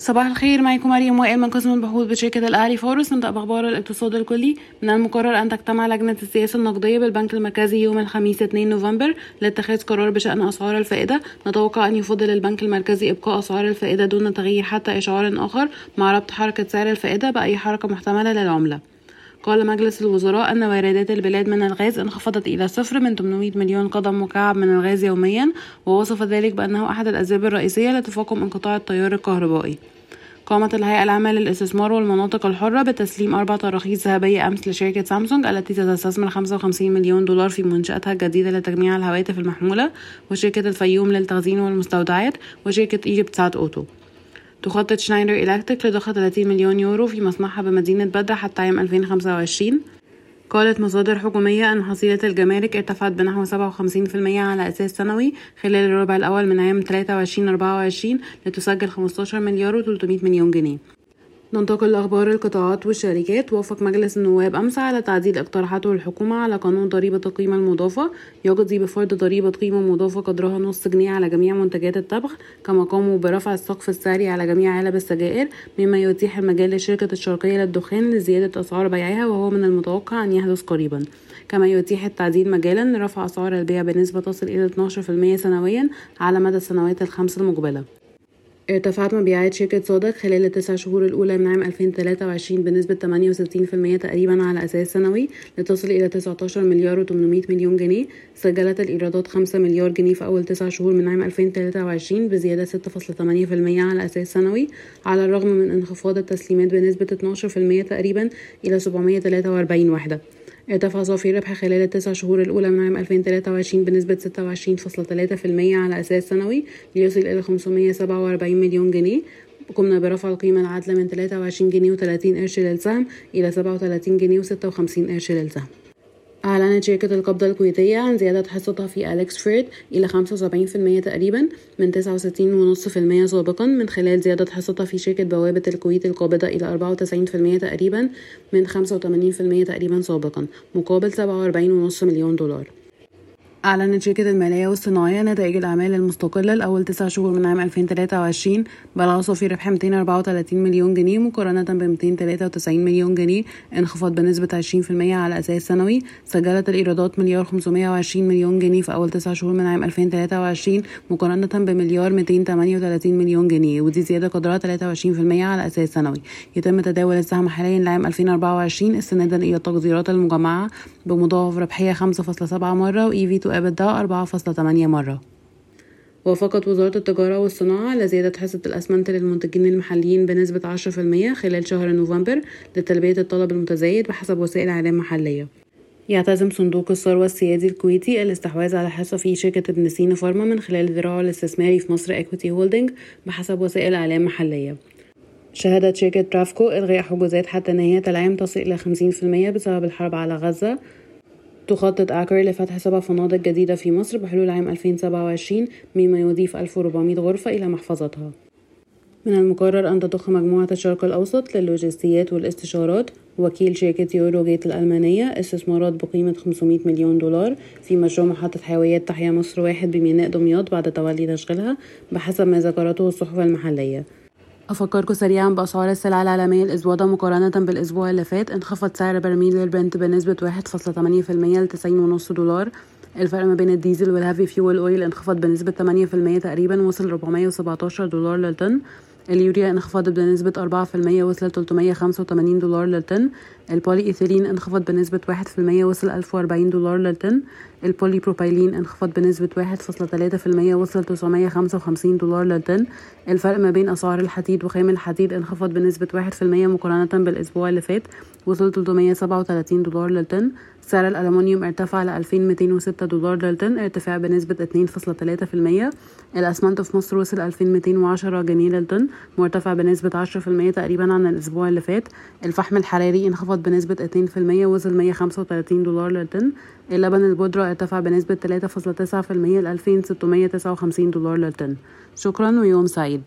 صباح الخير معكم مريم وائل من قسم البحوث بشركة الأهلي فورس نبدأ بأخبار الاقتصاد الكلي. من المقرر أن تجتمع لجنة السياسة النقدية بالبنك المركزي يوم الخميس 2 نوفمبر لاتخاذ قرار بشأن أسعار الفائدة. نتوقع أن يفضل البنك المركزي إبقاء أسعار الفائدة دون تغيير حتى إشعار آخر مع ربط حركة سعر الفائدة بأي حركة محتملة للعملة. قال مجلس الوزراء أن واردات البلاد من الغاز انخفضت إلى صفر من 800 مليون قدم مكعب من الغاز يوميا ووصف ذلك بأنه أحد الأسباب الرئيسية لتفاقم انقطاع التيار الكهربائي. قامت الهيئة العامة للاستثمار والمناطق الحرة بتسليم أربع تراخيص ذهبية أمس لشركة سامسونج التي ستستثمر 55 مليون دولار في منشأتها الجديدة لتجميع الهواتف المحمولة وشركة الفيوم للتخزين والمستودعات وشركة إيجيبت سات أوتو. تخطط شنايدر إلكتريك لضخ 30 مليون يورو في مصنعها بمدينة بدر حتى عام 2025 قالت مصادر حكومية أن حصيلة الجمارك ارتفعت بنحو 57% على أساس سنوي خلال الربع الأول من عام 23-24 لتسجل 15 مليار و 300 مليون جنيه. ننتقل لأخبار القطاعات والشركات. وافق مجلس النواب أمس على تعديل اقتراحاته الحكومة على قانون ضريبة القيمة المضافة يقضي بفرض ضريبة قيمة مضافة قدرها نص جنيه على جميع منتجات الطبخ كما قاموا برفع السقف السعري على جميع علب السجائر مما يتيح المجال لشركة الشرقية للدخان لزيادة أسعار بيعها وهو من المتوقع أن يحدث قريبا. كما يتيح التعديل مجالا لرفع أسعار البيع بنسبة تصل إلى 12% سنويا على مدى السنوات الخمس المقبلة. ارتفعت مبيعات شركة صادق خلال التسع شهور الأولى من عام 2023 بنسبة 68% تقريبا على أساس سنوي لتصل إلى 19 مليار و800 مليون جنيه. سجلت الإيرادات 5 مليار جنيه في أول تسع شهور من عام 2023 بزيادة 6.8% على أساس سنوي على الرغم من انخفاض التسليمات بنسبة 12% تقريبا إلى 743 وحدة ارتفع صافي الربح خلال التسع شهور الأولى من عام 2023 بنسبة 26.3% على أساس سنوي ليصل إلى 547 مليون جنيه. قمنا برفع القيمة العادلة من 23 جنيه و30 قرش للسهم إلى 37 جنيه و56 قرش للسهم. أعلنت شركة القبضة الكويتية عن زيادة حصتها في أليكس فريد إلى 75% تقريبا من 69.5% سابقا من خلال زيادة حصتها في شركة بوابة الكويت القابضة إلى 94% تقريبا من 85% تقريبا سابقا مقابل 47.5 مليون دولار. أعلنت شركة المالية والصناعية نتائج الأعمال المستقلة لأول تسع شهور من عام 2023 بلغ صافي ربح 234 مليون جنيه مقارنة ب 293 مليون جنيه. انخفاض بنسبة 20% على أساس سنوي. سجلت الإيرادات مليار 520 مليون جنيه في أول تسع شهور من عام 2023 مقارنة بمليار 238 مليون جنيه ودي زيادة قدرها 23% على أساس سنوي. يتم تداول السهم حاليا لعام 2024 استنادا إلى التقديرات المجمعة. بمضاعف ربحية 5.7 مرة و EV to EBITDA 4.8 مرة. وافقت وزارة التجارة والصناعة على زيادة حصة الأسمنت للمنتجين المحليين بنسبة 10% خلال شهر نوفمبر لتلبية الطلب المتزايد بحسب وسائل إعلام محلية. يعتزم صندوق الثروة السيادي الكويتي الاستحواذ على حصة في شركة ابن سينا فارما من خلال ذراعه الاستثماري في مصر Ekuity Holding بحسب وسائل إعلام محلية. شهدت شركة برافكو إلغاء حجوزات حتى نهاية العام تصل إلى 50% بسبب الحرب على غزة تخطط آكر لفتح سبع فنادق جديدة في مصر بحلول عام 2027 مما يضيف 1400 غرفة إلى محفظتها. من المقرر أن تضخ مجموعة الشرق الأوسط للوجستيات والاستشارات وكيل شركة يورو جيت الألمانية استثمارات بقيمة 500 مليون دولار في مشروع محطة حيويات تحيا مصر واحد بميناء دمياط بعد تولي تشغيلها بحسب ما ذكرته الصحف المحلية. أفكركم سريعا بأسعار السلع العالمية الأسبوع ده مقارنة بالأسبوع اللي فات. انخفض سعر برميل البرنت بنسبة 1.8% ل 90.5 دولار. الفرق ما بين الديزل وال heavy fuel oil انخفض بنسبة 8% تقريبا وصل 417 دولار للطن. اليوريا انخفضت بنسبة 4% وصلت 385 دولار للطن. البولي إيثيلين انخفض بنسبة 1% وصل 1040 دولار للطن. البولي بروبايلين انخفض بنسبة 1.3% وصل 955 دولار للطن. الفرق ما بين أسعار الحديد وخام الحديد انخفض بنسبة 1% مقارنة بالأسبوع اللي فات وصل 337 دولار للطن. سعر الألمنيوم ارتفع ل 2206 دولار للطن ارتفاع بنسبة 2.3% الأسمنت في مصر وصل 2210 جنيه للطن مرتفع بنسبة 10% تقريبا عن الأسبوع اللي فات. الفحم الحراري انخفض بنسبة 2% وصل 135 دولار للطن. اللبن البودرة ارتفع بنسبة 3.9% ل 2659 دولار للطن. شكرا ويوم سعيد.